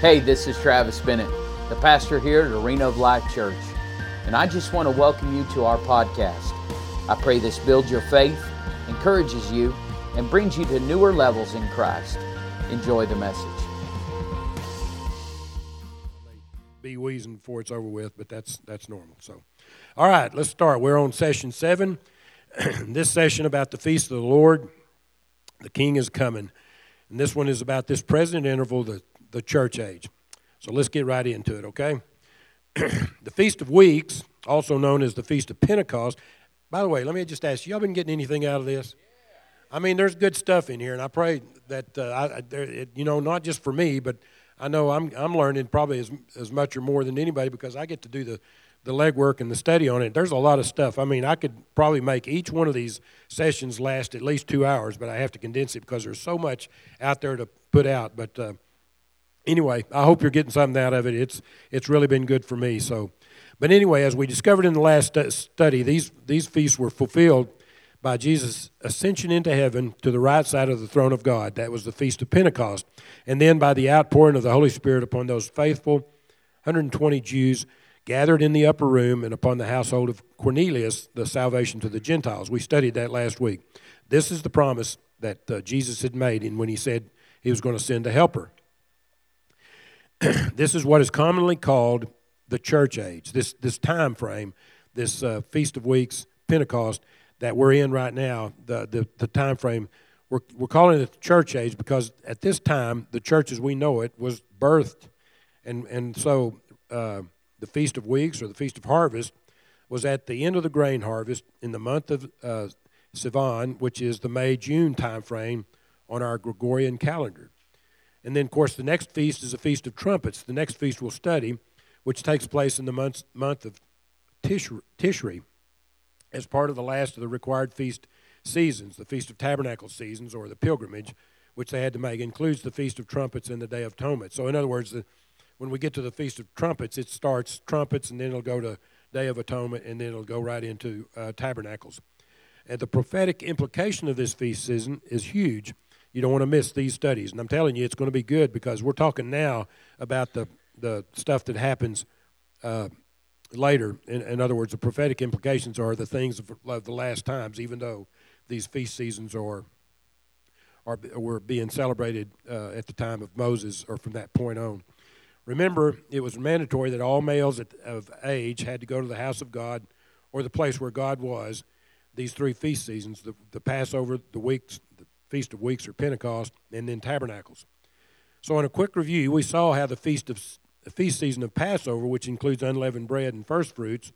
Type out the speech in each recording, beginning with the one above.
Hey, this is Travis Bennett, the pastor here at Arena of Life Church, and I just want to welcome you to our podcast. I pray this builds your faith, encourages you, and brings you to newer levels in Christ. Enjoy the message. Be wheezing before it's over with, but that's that's normal. So, all right, let's start. We're on session seven. this session about the feast of the Lord. The King is coming, and this one is about this present interval, the the church age. So let's get right into it, okay? the Feast of Weeks, also known as the Feast of Pentecost. By the way, let me just ask you, y'all been getting anything out of this? I mean, there's good stuff in here, and I pray that, uh, I, there, it, you know, not just for me, but I know I'm, I'm learning probably as, as much or more than anybody because I get to do the, the legwork and the study on it. There's a lot of stuff. I mean, I could probably make each one of these sessions last at least two hours, but I have to condense it because there's so much out there to put out. But uh, anyway, I hope you're getting something out of it. It's it's really been good for me. So, but anyway, as we discovered in the last study, these these feasts were fulfilled by Jesus' ascension into heaven to the right side of the throne of God. That was the feast of Pentecost, and then by the outpouring of the Holy Spirit upon those faithful 120 Jews gathered in the upper room and upon the household of Cornelius, the salvation to the Gentiles. We studied that last week. This is the promise that uh, Jesus had made, and when he said he was going to send a helper. this is what is commonly called the church age, this, this time frame, this uh, Feast of Weeks, Pentecost that we're in right now, the, the, the time frame. We're, we're calling it the church age because at this time, the church as we know it was birthed. And, and so uh, the Feast of Weeks or the Feast of Harvest was at the end of the grain harvest in the month of uh, Sivan, which is the May June time frame on our Gregorian calendar. And then, of course, the next feast is a Feast of Trumpets. The next feast we'll study, which takes place in the month, month of Tishri as part of the last of the required feast seasons, the Feast of Tabernacle seasons or the pilgrimage, which they had to make, includes the Feast of Trumpets and the Day of Atonement. So, in other words, the, when we get to the Feast of Trumpets, it starts trumpets and then it'll go to Day of Atonement and then it'll go right into uh, Tabernacles. And the prophetic implication of this feast season is huge you don't want to miss these studies. And I'm telling you, it's going to be good because we're talking now about the, the stuff that happens uh, later. In, in, other words, the prophetic implications are the things of, of the last times, even though these feast seasons are, are were being celebrated uh, at the time of Moses or from that point on. Remember, it was mandatory that all males of age had to go to the house of God or the place where God was these three feast seasons the, the Passover, the weeks, Feast of Weeks or Pentecost, and then Tabernacles. So, in a quick review, we saw how the feast of the feast season of Passover, which includes unleavened bread and first fruits,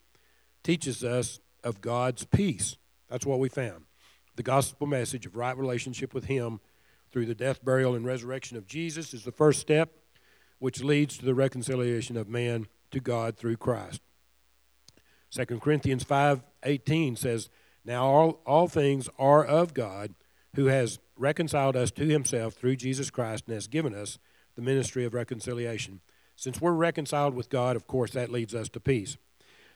teaches us of God's peace. That's what we found. The gospel message of right relationship with Him through the death, burial, and resurrection of Jesus is the first step, which leads to the reconciliation of man to God through Christ. 2 Corinthians 5:18 says, "Now all, all things are of God, who has reconciled us to himself through Jesus Christ and has given us the ministry of reconciliation. Since we're reconciled with God, of course, that leads us to peace.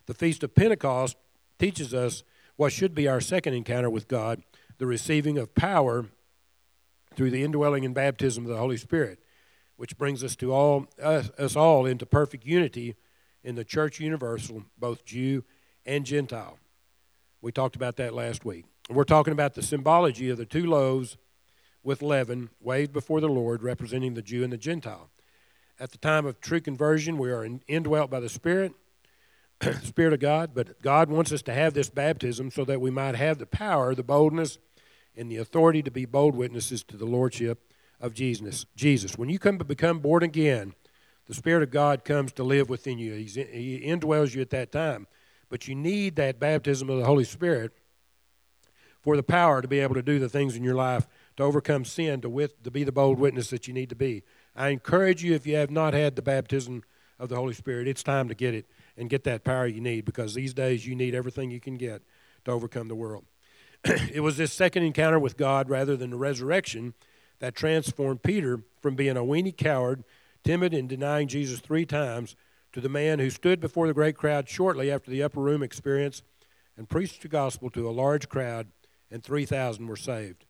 The Feast of Pentecost teaches us what should be our second encounter with God the receiving of power through the indwelling and baptism of the Holy Spirit, which brings us to all us, us all into perfect unity in the church universal, both Jew and Gentile. We talked about that last week. We're talking about the symbology of the two loaves with leaven waved before the Lord, representing the Jew and the Gentile. At the time of true conversion, we are indwelt by the Spirit, Spirit of God, but God wants us to have this baptism so that we might have the power, the boldness, and the authority to be bold witnesses to the Lordship of Jesus. Jesus. When you come to become born again, the Spirit of God comes to live within you. He's, he indwells you at that time. But you need that baptism of the Holy Spirit for the power to be able to do the things in your life to overcome sin, to, with, to be the bold witness that you need to be. I encourage you, if you have not had the baptism of the Holy Spirit, it's time to get it and get that power you need because these days you need everything you can get to overcome the world. it was this second encounter with God rather than the resurrection that transformed Peter from being a weenie coward, timid, and denying Jesus three times to the man who stood before the great crowd shortly after the upper room experience and preached the gospel to a large crowd and 3,000 were saved.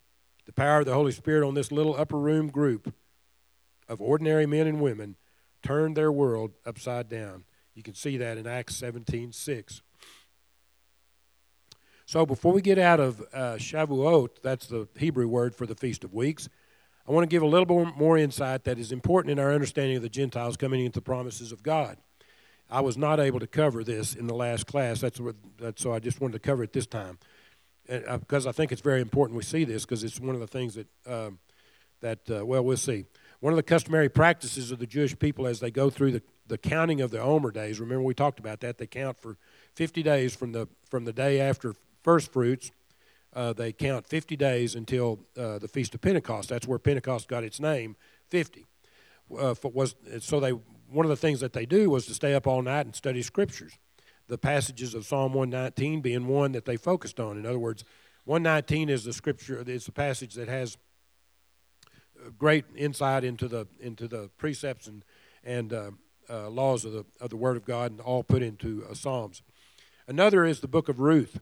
The power of the Holy Spirit on this little upper room group of ordinary men and women turned their world upside down. You can see that in Acts 17 6. So before we get out of uh, Shavuot, that's the Hebrew word for the Feast of Weeks, I want to give a little more, more insight that is important in our understanding of the Gentiles coming into the promises of God. I was not able to cover this in the last class, that's, what, that's so I just wanted to cover it this time, because I think it's very important we see this because it's one of the things that um, that uh, well we'll see. One of the customary practices of the Jewish people as they go through the, the counting of the Omer days. Remember we talked about that. They count for 50 days from the from the day after first fruits. Uh, they count 50 days until uh, the Feast of Pentecost. That's where Pentecost got its name, 50. Uh, was so they one of the things that they do was to stay up all night and study scriptures. The passages of Psalm 119 being one that they focused on. In other words, 119 is the scripture. It's the passage that has great insight into the into the precepts and and uh, uh, laws of the of the Word of God, and all put into uh, Psalms. Another is the book of Ruth.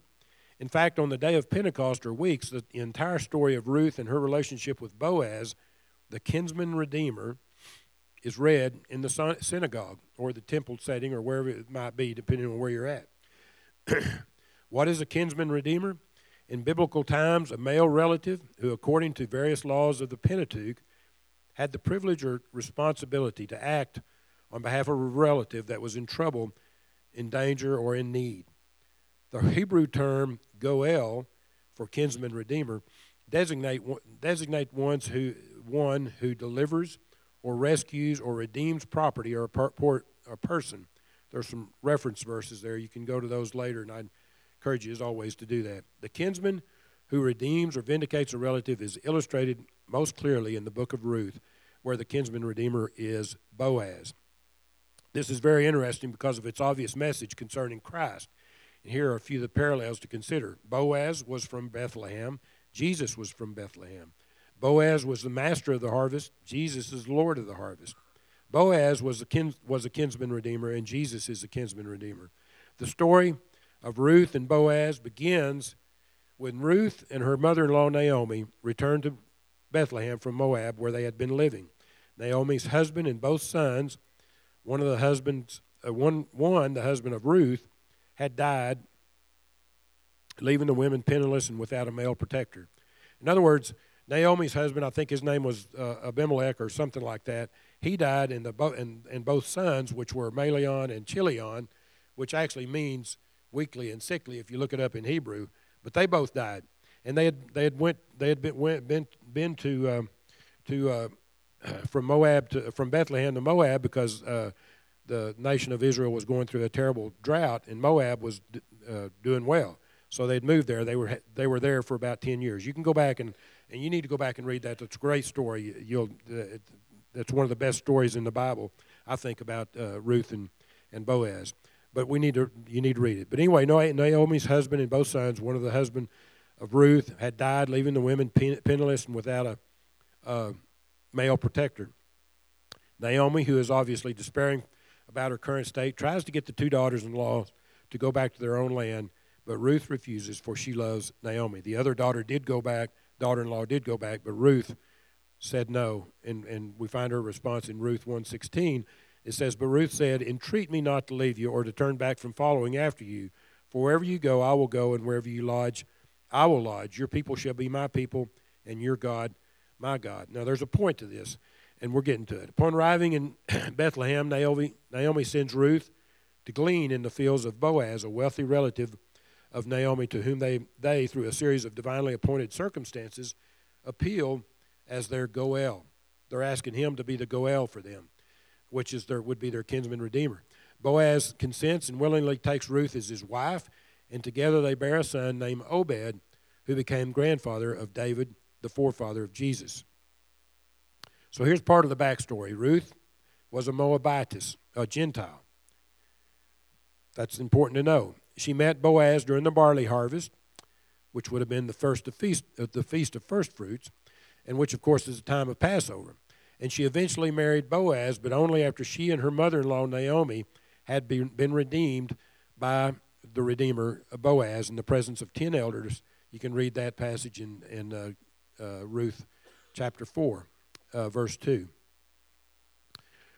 In fact, on the day of Pentecost or weeks, the entire story of Ruth and her relationship with Boaz, the kinsman redeemer, is read in the synagogue or the temple setting or wherever it might be, depending on where you're at. what is a kinsman redeemer? In biblical times, a male relative who, according to various laws of the Pentateuch, had the privilege or responsibility to act on behalf of a relative that was in trouble, in danger, or in need. The Hebrew term goel for kinsman redeemer designate designate ones who one who delivers or rescues or redeems property or a, per, a person. There's some reference verses there. You can go to those later, and I'd encourage you, as always, to do that. The kinsman who redeems or vindicates a relative is illustrated most clearly in the book of Ruth, where the kinsman redeemer is Boaz. This is very interesting because of its obvious message concerning Christ. And here are a few of the parallels to consider. Boaz was from Bethlehem, Jesus was from Bethlehem. Boaz was the master of the harvest, Jesus is the Lord of the harvest. Boaz was a, kin, was a kinsman redeemer, and Jesus is a kinsman redeemer. The story of Ruth and Boaz begins when Ruth and her mother in law Naomi returned to Bethlehem from Moab, where they had been living. Naomi's husband and both sons, one of the husbands, uh, one, one, the husband of Ruth, had died, leaving the women penniless and without a male protector. In other words, Naomi's husband, I think his name was uh, Abimelech or something like that, he died, and, the bo- and, and both sons, which were Malion and Chilion, which actually means weakly and sickly if you look it up in Hebrew. But they both died, and they had they had went they had been went, been been to um, to uh, from Moab to from Bethlehem to Moab because uh, the nation of Israel was going through a terrible drought, and Moab was uh, doing well. So they'd moved there. They were they were there for about ten years. You can go back and and you need to go back and read that. It's a great story. You'll uh, that's one of the best stories in the Bible, I think, about uh, Ruth and and Boaz but we need to you need to read it. But anyway, Naomi's husband and both sons, one of the husband of Ruth, had died, leaving the women penniless and without a, a male protector. Naomi, who is obviously despairing about her current state, tries to get the two daughters-in-law to go back to their own land, but Ruth refuses, for she loves Naomi. The other daughter did go back, daughter-in-law did go back, but Ruth said no, and and we find her response in Ruth 116 it says, But Ruth said, Entreat me not to leave you or to turn back from following after you. For wherever you go, I will go, and wherever you lodge, I will lodge. Your people shall be my people, and your God, my God. Now, there's a point to this, and we're getting to it. Upon arriving in Bethlehem, Naomi, Naomi sends Ruth to glean in the fields of Boaz, a wealthy relative of Naomi, to whom they, they through a series of divinely appointed circumstances, appeal as their Goel. They're asking him to be the Goel for them which is their would be their kinsman redeemer. Boaz consents and willingly takes Ruth as his wife, and together they bear a son named Obed, who became grandfather of David, the forefather of Jesus. So here's part of the backstory. Ruth was a Moabitess, a Gentile. That's important to know. She met Boaz during the barley harvest, which would have been the first of feast, the feast of first fruits, and which of course is the time of Passover and she eventually married Boaz, but only after she and her mother in law, Naomi, had been, been redeemed by the Redeemer, Boaz, in the presence of ten elders. You can read that passage in, in uh, uh, Ruth chapter 4, uh, verse 2.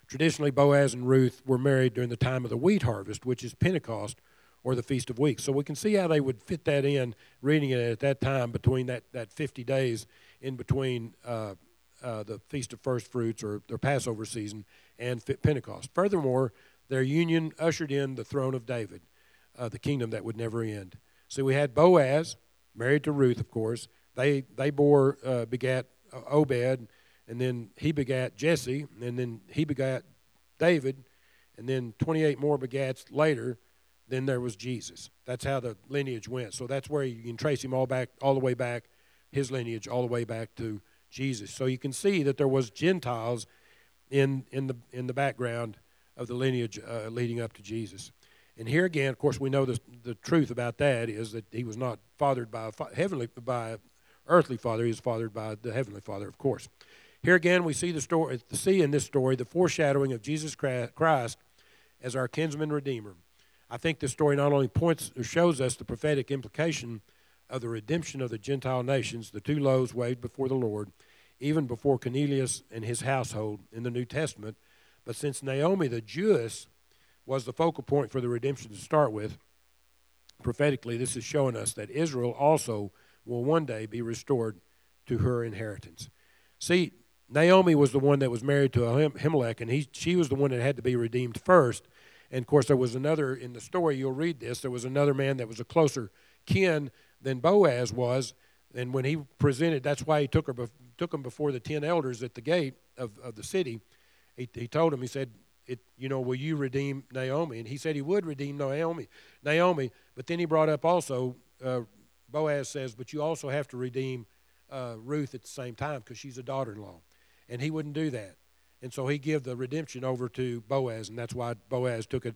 Traditionally, Boaz and Ruth were married during the time of the wheat harvest, which is Pentecost or the Feast of Weeks. So we can see how they would fit that in, reading it at that time between that, that 50 days in between uh, uh, the Feast of First Fruits or their Passover season and Pentecost. Furthermore, their union ushered in the throne of David, uh, the kingdom that would never end. So we had Boaz, married to Ruth, of course. They, they bore, uh, begat uh, Obed, and then he begat Jesse, and then he begat David, and then 28 more begats later then there was Jesus. That's how the lineage went. So that's where you can trace him all back, all the way back, his lineage all the way back to Jesus. So you can see that there was Gentiles in in the in the background of the lineage uh, leading up to Jesus. And here again, of course, we know the the truth about that is that he was not fathered by a heavenly by a earthly father; he was fathered by the heavenly Father, of course. Here again, we see the story, see in this story the foreshadowing of Jesus Christ as our kinsman redeemer. I think this story not only points or shows us the prophetic implication of the redemption of the Gentile nations, the two loaves waved before the Lord, even before Cornelius and his household in the New Testament, but since Naomi the Jewess was the focal point for the redemption to start with, prophetically, this is showing us that Israel also will one day be restored to her inheritance. See, Naomi was the one that was married to Elimelech, and he, she was the one that had to be redeemed first. And of course, there was another in the story, you'll read this, there was another man that was a closer kin than Boaz was. And when he presented, that's why he took, her, took him before the 10 elders at the gate of, of the city. He, he told him, he said, it, you know, will you redeem Naomi? And he said he would redeem Naomi. Naomi, but then he brought up also, uh, Boaz says, but you also have to redeem uh, Ruth at the same time because she's a daughter-in-law, and he wouldn't do that. And so he gave the redemption over to Boaz, and that's why Boaz took it,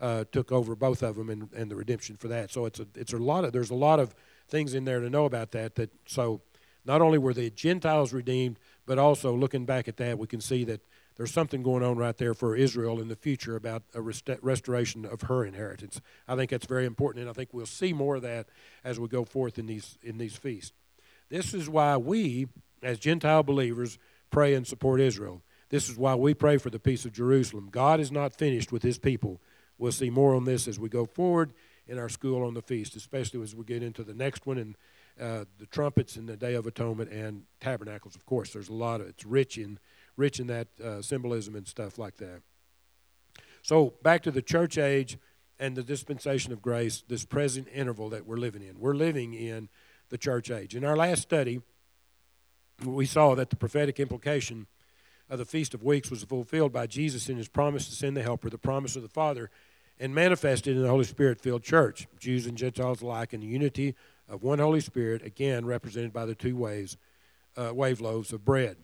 uh, took over both of them and, and the redemption for that. So it's a it's a lot of there's a lot of things in there to know about that. That so not only were the Gentiles redeemed, but also looking back at that, we can see that there's something going on right there for Israel in the future about a rest- restoration of her inheritance. I think that's very important, and I think we'll see more of that as we go forth in these in these feasts. This is why we, as Gentile believers, pray and support Israel. This is why we pray for the peace of Jerusalem. God is not finished with his people. We'll see more on this as we go forward in our school on the feast, especially as we get into the next one and uh, the trumpets and the Day of Atonement and tabernacles. Of course, there's a lot of it's rich in rich in that uh, symbolism and stuff like that. So back to the church age and the dispensation of grace, this present interval that we're living in. We're living in the church age. In our last study, we saw that the prophetic implication of the Feast of Weeks was fulfilled by Jesus in his promise to send the Helper, the promise of the Father, and manifested in the Holy Spirit filled church, Jews and Gentiles alike, in the unity of one Holy Spirit, again represented by the two waves, uh, wave loaves of bread.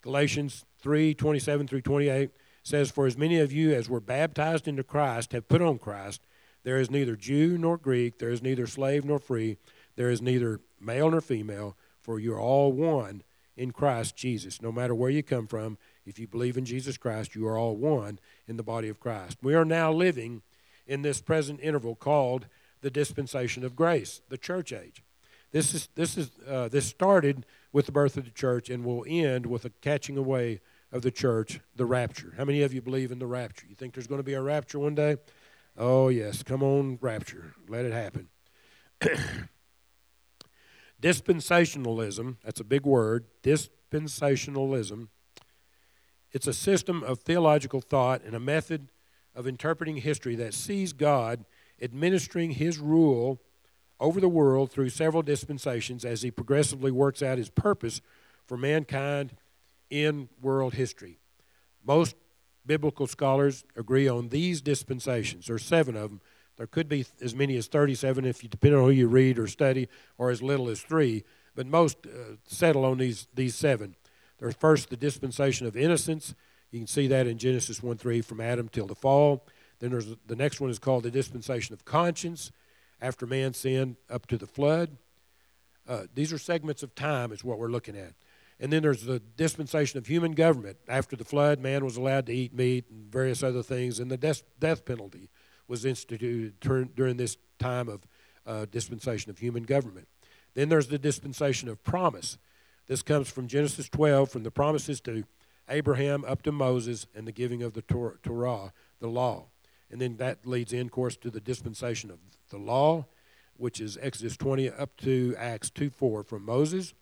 Galatians 3 27 through 28 says, For as many of you as were baptized into Christ have put on Christ, there is neither Jew nor Greek, there is neither slave nor free, there is neither male nor female, for you are all one in Christ Jesus. No matter where you come from, if you believe in Jesus Christ, you are all one in the body of Christ. We are now living in this present interval called the dispensation of grace, the church age. This is this is uh, this started with the birth of the church and will end with a catching away of the church, the rapture. How many of you believe in the rapture? You think there's going to be a rapture one day? Oh yes, come on, rapture, let it happen. Dispensationalism, that's a big word, dispensationalism. It's a system of theological thought and a method of interpreting history that sees God administering his rule over the world through several dispensations as he progressively works out his purpose for mankind in world history. Most biblical scholars agree on these dispensations. There are seven of them there could be as many as 37 if you depend on who you read or study, or as little as three. But most uh, settle on these these seven. There's first the dispensation of innocence. You can see that in Genesis 1 3 from Adam till the fall. Then there's the next one is called the dispensation of conscience after man sinned up to the flood. Uh, these are segments of time, is what we're looking at. And then there's the dispensation of human government. After the flood, man was allowed to eat meat and various other things, and the death, death penalty was instituted during this time of uh, dispensation of human government. Then there's the dispensation of promise. This comes from Genesis 12, from the promises to Abraham up to Moses and the giving of the Torah, the law. And then that leads in, of course, to the dispensation of the law, which is Exodus 20 up to Acts 2 4, from Moses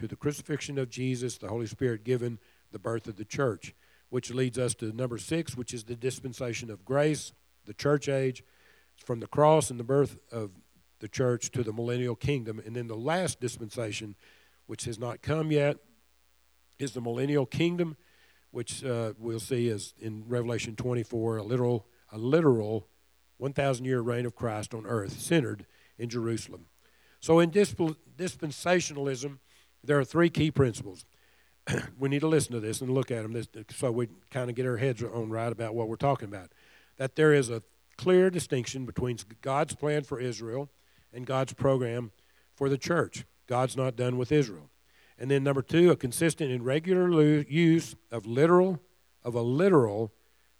to the crucifixion of Jesus, the Holy Spirit given, the birth of the church, which leads us to number six, which is the dispensation of grace, the church age, from the cross and the birth of the church to the millennial kingdom. And then the last dispensation, which has not come yet, is the millennial kingdom, which uh, we'll see is in Revelation 24, a literal, a literal 1,000 year reign of Christ on earth, centered in Jerusalem. So in disp- dispensationalism, there are three key principles. we need to listen to this and look at them this, so we kind of get our heads on right about what we're talking about. That there is a clear distinction between God's plan for Israel and God's program for the church. God's not done with Israel. And then number two, a consistent and regular use of literal, of a literal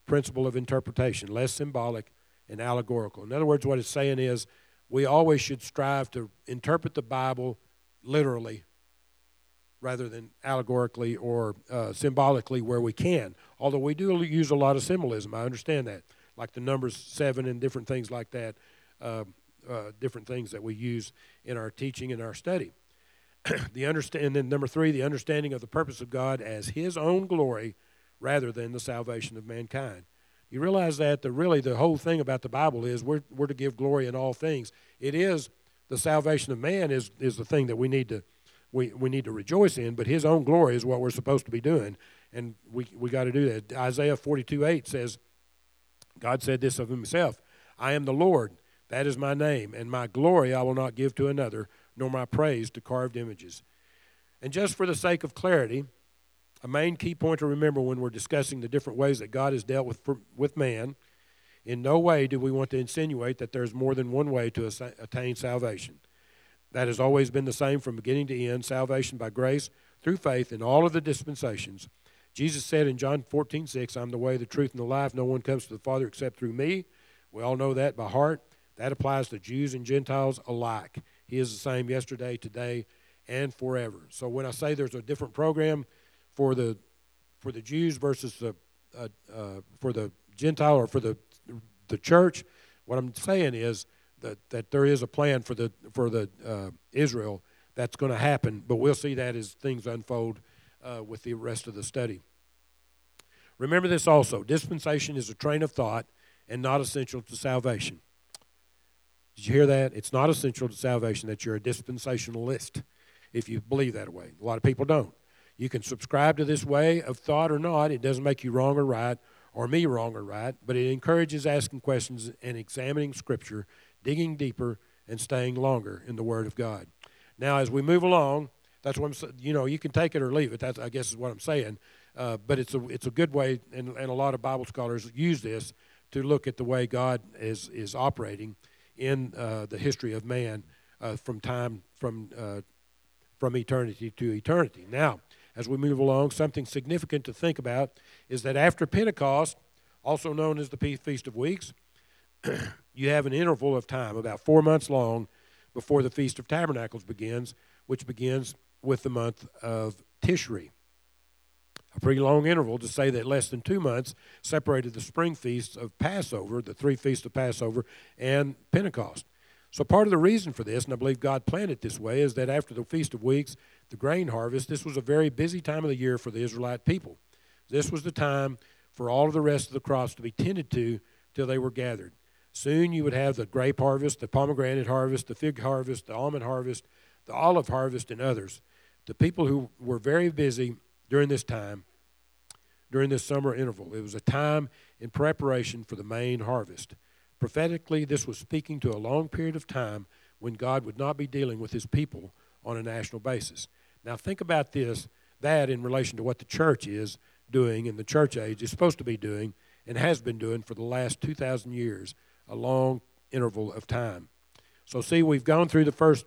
principle of interpretation, less symbolic and allegorical. In other words, what it's saying is we always should strive to interpret the Bible literally rather than allegorically or uh, symbolically where we can. Although we do use a lot of symbolism, I understand that, like the numbers seven and different things like that, uh, uh, different things that we use in our teaching and our study. the understand, and then number three, the understanding of the purpose of God as His own glory rather than the salvation of mankind. You realize that the really the whole thing about the Bible is we're, we're to give glory in all things. It is the salvation of man is, is the thing that we need to we, we need to rejoice in, but his own glory is what we're supposed to be doing. And we, we got to do that. Isaiah 42 8 says, God said this of himself I am the Lord, that is my name, and my glory I will not give to another, nor my praise to carved images. And just for the sake of clarity, a main key point to remember when we're discussing the different ways that God has dealt with, with man, in no way do we want to insinuate that there's more than one way to attain salvation. That has always been the same from beginning to end salvation by grace through faith in all of the dispensations. Jesus said in John 14, 6, I'm the way, the truth, and the life. No one comes to the Father except through me. We all know that by heart. That applies to Jews and Gentiles alike. He is the same yesterday, today, and forever. So when I say there's a different program for the for the Jews versus the uh, uh, for the Gentile or for the the church, what I'm saying is that, that there is a plan for the for the uh, Israel that's going to happen, but we'll see that as things unfold uh, with the rest of the study. Remember this also: dispensation is a train of thought and not essential to salvation. Did you hear that? It's not essential to salvation that you're a dispensationalist if you believe that way. A lot of people don't. You can subscribe to this way of thought or not. It doesn't make you wrong or right, or me wrong or right, but it encourages asking questions and examining Scripture, digging deeper, and staying longer in the Word of God. Now, as we move along, that's what I'm. You know, you can take it or leave it. That's I guess is what I'm saying. Uh, but it's a it's a good way, and, and a lot of Bible scholars use this to look at the way God is is operating in uh, the history of man uh, from time from uh, from eternity to eternity. Now, as we move along, something significant to think about is that after Pentecost, also known as the Feast of Weeks, you have an interval of time, about four months long, before the Feast of Tabernacles begins, which begins with the month of Tishri. A pretty long interval to say that less than two months separated the spring feasts of Passover, the three feasts of Passover, and Pentecost. So, part of the reason for this, and I believe God planned it this way, is that after the Feast of Weeks, the grain harvest, this was a very busy time of the year for the Israelite people. This was the time for all of the rest of the crops to be tended to till they were gathered. Soon you would have the grape harvest, the pomegranate harvest, the fig harvest, the almond harvest, the olive harvest, and others. The people who were very busy during this time, during this summer interval, it was a time in preparation for the main harvest. Prophetically, this was speaking to a long period of time when God would not be dealing with his people on a national basis. Now, think about this that in relation to what the church is doing in the church age is supposed to be doing and has been doing for the last 2,000 years, a long interval of time. So, see, we've gone through the first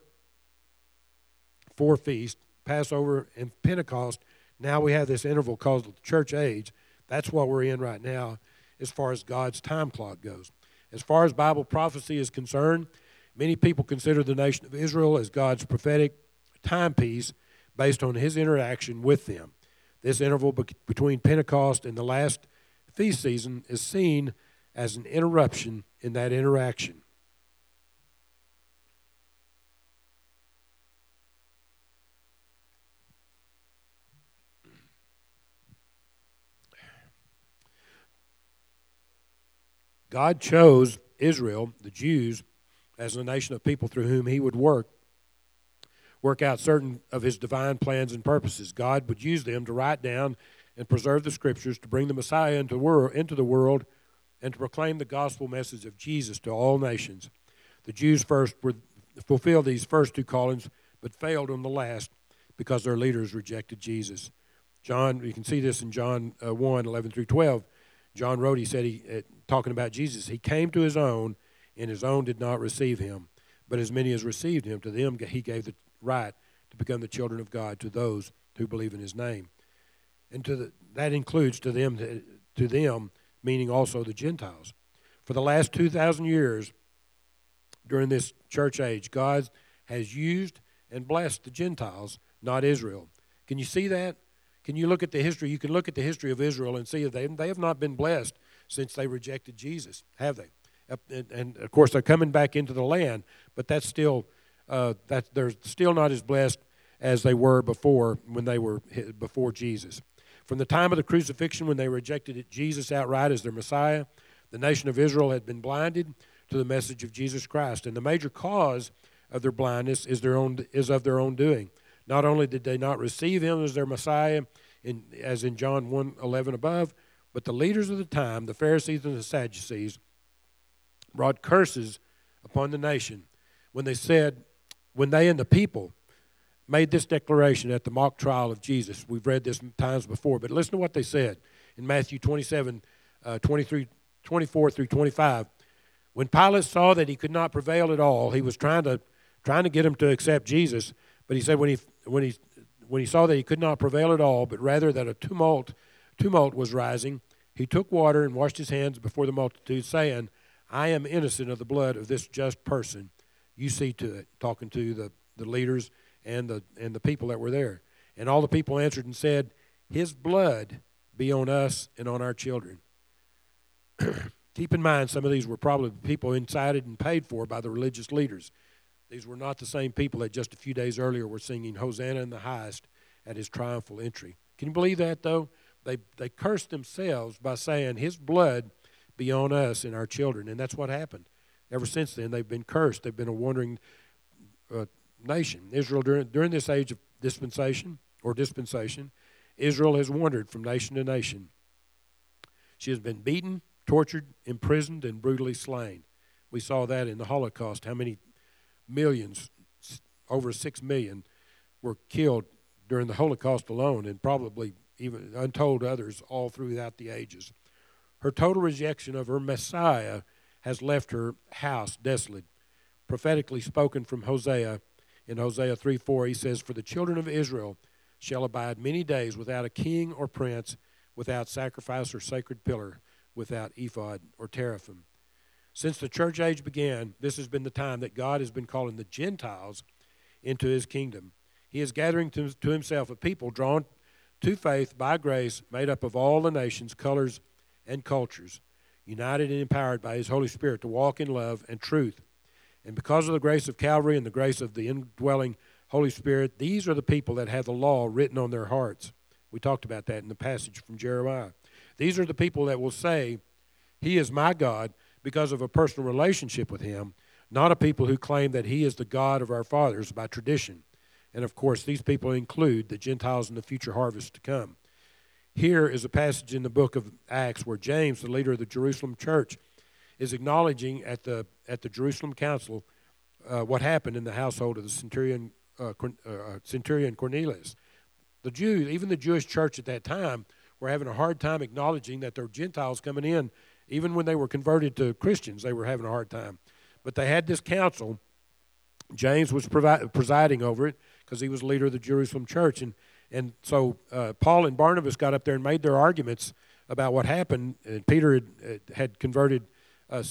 four feasts Passover and Pentecost. Now we have this interval called the church age. That's what we're in right now as far as God's time clock goes. As far as Bible prophecy is concerned, many people consider the nation of Israel as God's prophetic timepiece based on his interaction with them. This interval between Pentecost and the last feast season is seen as an interruption in that interaction. God chose Israel, the Jews, as a nation of people through whom he would work work out certain of his divine plans and purposes. God would use them to write down and preserve the scriptures to bring the Messiah into the world, into the world and to proclaim the gospel message of Jesus to all nations. The Jews first were, fulfilled these first two callings, but failed on the last because their leaders rejected Jesus. John, you can see this in John uh, 1 11 through 12. John wrote, he said, he, uh, talking about Jesus, he came to his own, and his own did not receive him. But as many as received him, to them he gave the right to become the children of God to those who believe in his name. And to the, that includes to them, to them, meaning also the Gentiles. For the last 2,000 years, during this church age, God has used and blessed the Gentiles, not Israel. Can you see that? Can you look at the history? You can look at the history of Israel and see they, they have not been blessed since they rejected Jesus, have they? And, and of course, they're coming back into the land, but that's still uh, that they're still not as blessed as they were before when they were before Jesus. From the time of the crucifixion, when they rejected Jesus outright as their Messiah, the nation of Israel had been blinded to the message of Jesus Christ, and the major cause of their blindness is their own is of their own doing. Not only did they not receive him as their Messiah, in, as in John 1 11 above, but the leaders of the time, the Pharisees and the Sadducees, brought curses upon the nation when they said, when they and the people made this declaration at the mock trial of Jesus. We've read this times before, but listen to what they said in Matthew 27 uh, 23, 24 through 25. When Pilate saw that he could not prevail at all, he was trying to, trying to get him to accept Jesus, but he said when he, when, he, when he saw that he could not prevail at all, but rather that a tumult, tumult was rising, he took water and washed his hands before the multitude, saying, I am innocent of the blood of this just person. You see to it, talking to the, the leaders and the and the people that were there. And all the people answered and said, His blood be on us and on our children. Keep in mind, some of these were probably people incited and paid for by the religious leaders. These were not the same people that just a few days earlier were singing Hosanna in the highest at his triumphal entry. Can you believe that, though? They, they cursed themselves by saying, His blood be on us and our children. And that's what happened. Ever since then, they've been cursed. They've been a wandering uh, nation. Israel, during, during this age of dispensation or dispensation, Israel has wandered from nation to nation. She has been beaten, tortured, imprisoned, and brutally slain. We saw that in the Holocaust, how many millions, over six million, were killed during the Holocaust alone, and probably even untold others all throughout the ages. Her total rejection of her Messiah has left her house desolate. Prophetically spoken from Hosea in Hosea 3 4, he says, For the children of Israel shall abide many days without a king or prince, without sacrifice or sacred pillar, without ephod or teraphim. Since the church age began, this has been the time that God has been calling the Gentiles into his kingdom. He is gathering to, to himself a people drawn to faith by grace, made up of all the nations, colors, and cultures, united and empowered by his Holy Spirit to walk in love and truth and because of the grace of Calvary and the grace of the indwelling Holy Spirit, these are the people that have the law written on their hearts. We talked about that in the passage from Jeremiah. These are the people that will say, He is my God because of a personal relationship with Him, not a people who claim that He is the God of our fathers by tradition. And of course, these people include the Gentiles in the future harvest to come. Here is a passage in the book of Acts where James, the leader of the Jerusalem church, is acknowledging at the at the Jerusalem Council uh, what happened in the household of the centurion uh, uh, centurion Cornelius. The Jews, even the Jewish church at that time, were having a hard time acknowledging that there were Gentiles coming in. Even when they were converted to Christians, they were having a hard time. But they had this council. James was provi- presiding over it because he was leader of the Jerusalem church, and and so uh, Paul and Barnabas got up there and made their arguments about what happened. And Peter had, had converted uh,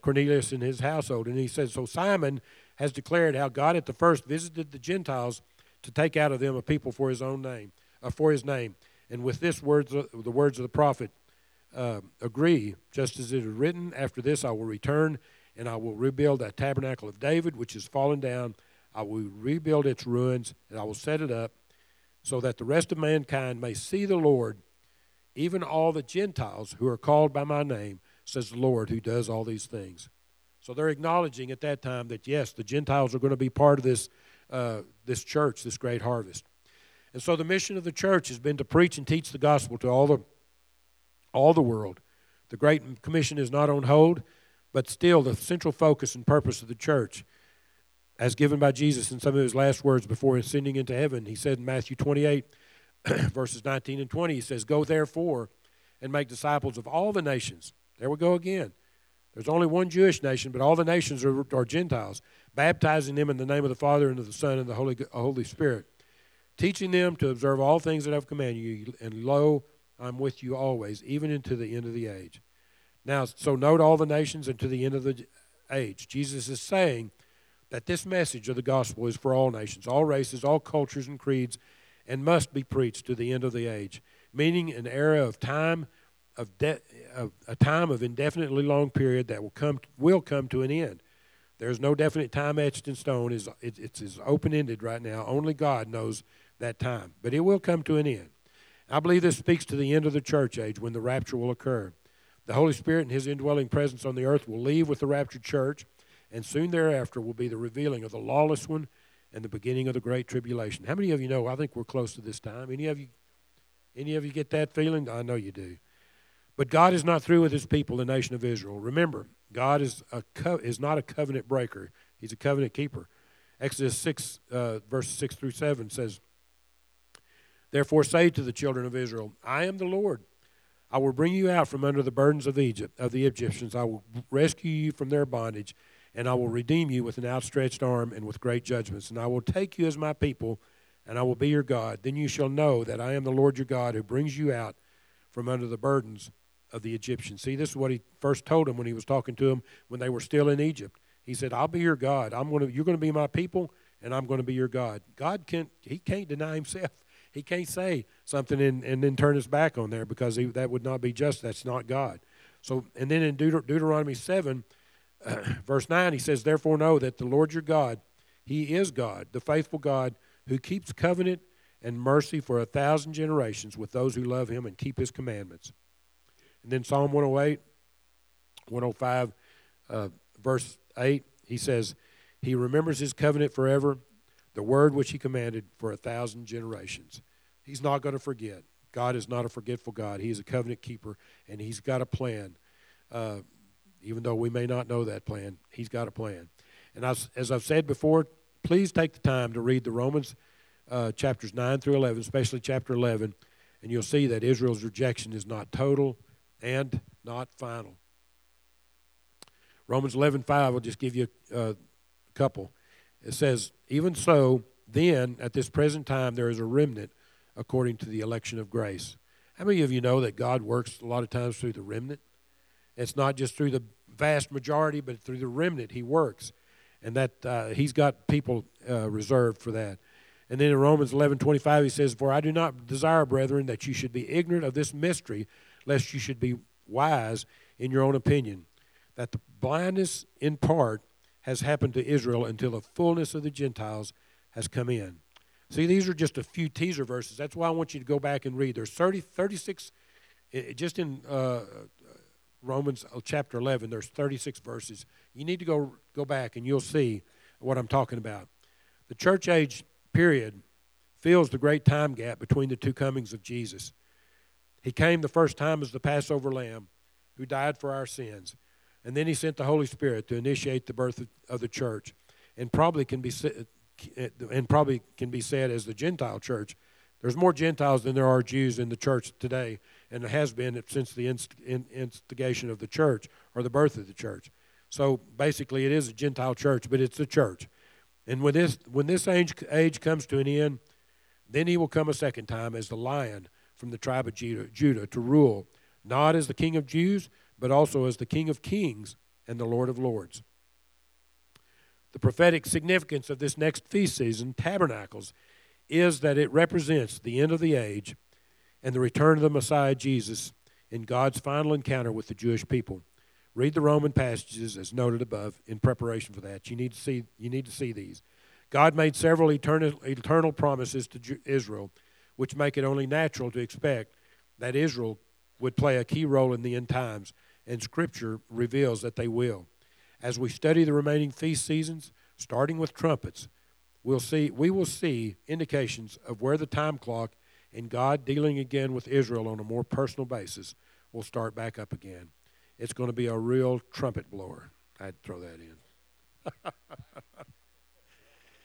Cornelius and his household. And he says, So Simon has declared how God at the first visited the Gentiles to take out of them a people for his own name, uh, for his name. And with this words, the words of the prophet uh, agree, just as it is written, After this I will return, and I will rebuild that tabernacle of David, which is fallen down. I will rebuild its ruins, and I will set it up, so that the rest of mankind may see the Lord, even all the Gentiles who are called by my name, says the Lord, who does all these things. So they're acknowledging at that time that yes, the Gentiles are going to be part of this uh, this church, this great harvest. And so the mission of the church has been to preach and teach the gospel to all the all the world. The Great Commission is not on hold, but still the central focus and purpose of the church, as given by Jesus in some of his last words before ascending into heaven, he said in Matthew 28, verses 19 and 20, he says, Go therefore and make disciples of all the nations. There we go again. There's only one Jewish nation, but all the nations are, are Gentiles, baptizing them in the name of the Father and of the Son and the Holy, Holy Spirit, teaching them to observe all things that I've commanded you, and lo, I'm with you always, even into the end of the age. Now, so note all the nations and to the end of the age. Jesus is saying that this message of the gospel is for all nations, all races, all cultures and creeds, and must be preached to the end of the age, meaning an era of time of, de- of a time of indefinitely long period that will come will come to an end. There's no definite time etched in stone. It's, it's as open ended right now. Only God knows that time, but it will come to an end. I believe this speaks to the end of the church age when the rapture will occur. The Holy Spirit and His indwelling presence on the earth will leave with the raptured church, and soon thereafter will be the revealing of the lawless one and the beginning of the great tribulation. How many of you know? I think we're close to this time. Any of you? Any of you get that feeling? I know you do. But God is not through with His people, the nation of Israel. Remember, God is a co- is not a covenant breaker; He's a covenant keeper. Exodus six, uh, verses six through seven says. Therefore say to the children of Israel, I am the Lord. I will bring you out from under the burdens of Egypt, of the Egyptians. I will rescue you from their bondage, and I will redeem you with an outstretched arm and with great judgments. And I will take you as my people, and I will be your God. Then you shall know that I am the Lord your God who brings you out from under the burdens of the Egyptians. See, this is what he first told them when he was talking to them when they were still in Egypt. He said, I'll be your God. I'm going to, you're going to be my people, and I'm going to be your God. God can't, he can't deny himself. He can't say something and, and then turn his back on there because he, that would not be just. That's not God. So, and then in Deut- Deuteronomy 7, uh, verse 9, he says, Therefore know that the Lord your God, he is God, the faithful God, who keeps covenant and mercy for a thousand generations with those who love him and keep his commandments. And then Psalm 108, 105, uh, verse 8, he says, He remembers his covenant forever the word which he commanded for a thousand generations. He's not going to forget. God is not a forgetful God. He is a covenant keeper, and he's got a plan. Uh, even though we may not know that plan, he's got a plan. And as, I've said before, please take the time to read the Romans uh, chapters 9 through 11, especially chapter 11, and you'll see that Israel's rejection is not total and not final. Romans 11:5. I'll just give you uh, a couple. It says, Even so, then, at this present time, there is a remnant according to the election of grace. How many of you know that God works a lot of times through the remnant? It's not just through the vast majority, but through the remnant He works. And that uh, He's got people uh, reserved for that. And then in Romans 11 25, He says, For I do not desire, brethren, that you should be ignorant of this mystery, lest you should be wise in your own opinion, that the blindness in part has happened to Israel until the fullness of the Gentiles has come in. See, these are just a few teaser verses. That's why I want you to go back and read. There's 30, 36, just in uh, Romans uh, chapter 11, there's 36 verses. You need to go, go back and you'll see what I'm talking about. The church age period fills the great time gap between the two comings of Jesus. He came the first time as the Passover lamb who died for our sins. And then he sent the Holy Spirit to initiate the birth of the church, and probably can be and probably can be said as the Gentile church. There's more Gentiles than there are Jews in the church today, and has been since the instigation of the church or the birth of the church. So basically, it is a Gentile church, but it's a church. And when this when this age age comes to an end, then he will come a second time as the lion from the tribe of Judah, Judah to rule, not as the king of Jews, but also as the King of Kings and the Lord of Lords. The prophetic significance of this next feast season, Tabernacles, is that it represents the end of the age and the return of the Messiah Jesus in God's final encounter with the Jewish people. Read the Roman passages as noted above in preparation for that. You need to see, you need to see these. God made several eternal, eternal promises to Israel, which make it only natural to expect that Israel would play a key role in the end times, and Scripture reveals that they will. As we study the remaining feast seasons, starting with trumpets, we'll see, we will see indications of where the time clock and God dealing again with Israel on a more personal basis will start back up again. It's going to be a real trumpet blower. I'd throw that in.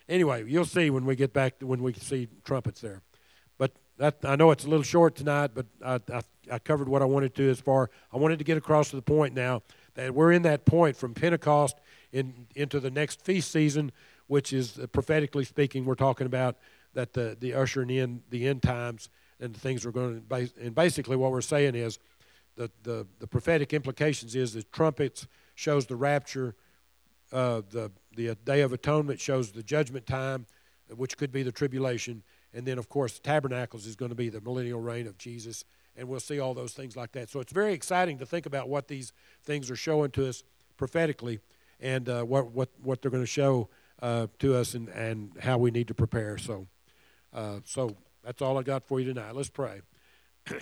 anyway, you'll see when we get back to when we see trumpets there. But that, I know it's a little short tonight, but I, I, I covered what I wanted to as far. I wanted to get across to the point now that we're in that point from Pentecost in, into the next feast season, which is uh, prophetically speaking, we're talking about that the, the ushering in the end times and the things we're going to. And basically, what we're saying is the, the, the prophetic implications is the trumpets shows the rapture, uh, the, the Day of Atonement shows the judgment time, which could be the tribulation and then, of course, Tabernacles is going to be the millennial reign of Jesus. And we'll see all those things like that. So it's very exciting to think about what these things are showing to us prophetically and uh, what, what, what they're going to show uh, to us and, and how we need to prepare. So, uh, so that's all I got for you tonight. Let's pray.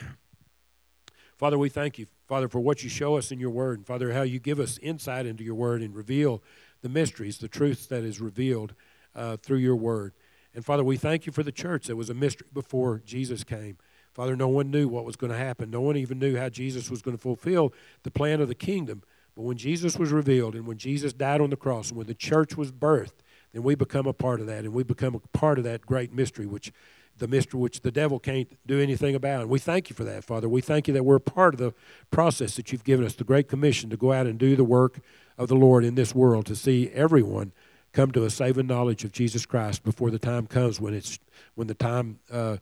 Father, we thank you, Father, for what you show us in your word. And Father, how you give us insight into your word and reveal the mysteries, the truths that is revealed uh, through your word. And Father, we thank you for the church that was a mystery before Jesus came. Father, no one knew what was going to happen. No one even knew how Jesus was going to fulfill the plan of the kingdom. But when Jesus was revealed and when Jesus died on the cross and when the church was birthed, then we become a part of that and we become a part of that great mystery, which the mystery which the devil can't do anything about. And we thank you for that, Father. We thank you that we're part of the process that you've given us, the Great Commission to go out and do the work of the Lord in this world, to see everyone come to a saving knowledge of Jesus Christ before the time comes when it's when the time uh,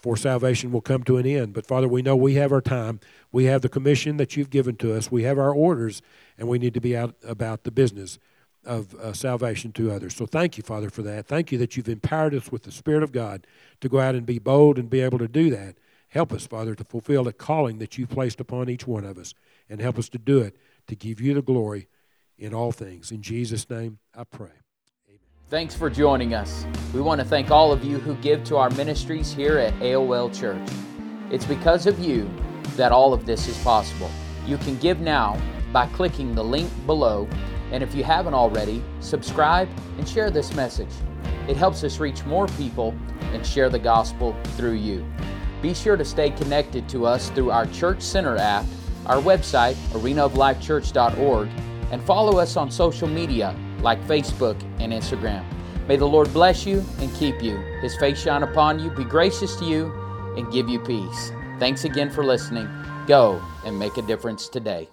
for salvation will come to an end. But Father, we know we have our time. We have the commission that you've given to us. We have our orders, and we need to be out about the business of uh, salvation to others. So thank you, Father, for that. Thank you that you've empowered us with the Spirit of God to go out and be bold and be able to do that. Help us, Father, to fulfill the calling that you've placed upon each one of us, and help us to do it to give you the glory in all things. In Jesus' name, I pray. Thanks for joining us. We want to thank all of you who give to our ministries here at AOL Church. It's because of you that all of this is possible. You can give now by clicking the link below, and if you haven't already, subscribe and share this message. It helps us reach more people and share the gospel through you. Be sure to stay connected to us through our Church Center app, our website, arenaoflifechurch.org, and follow us on social media like Facebook and Instagram. May the Lord bless you and keep you. His face shine upon you, be gracious to you, and give you peace. Thanks again for listening. Go and make a difference today.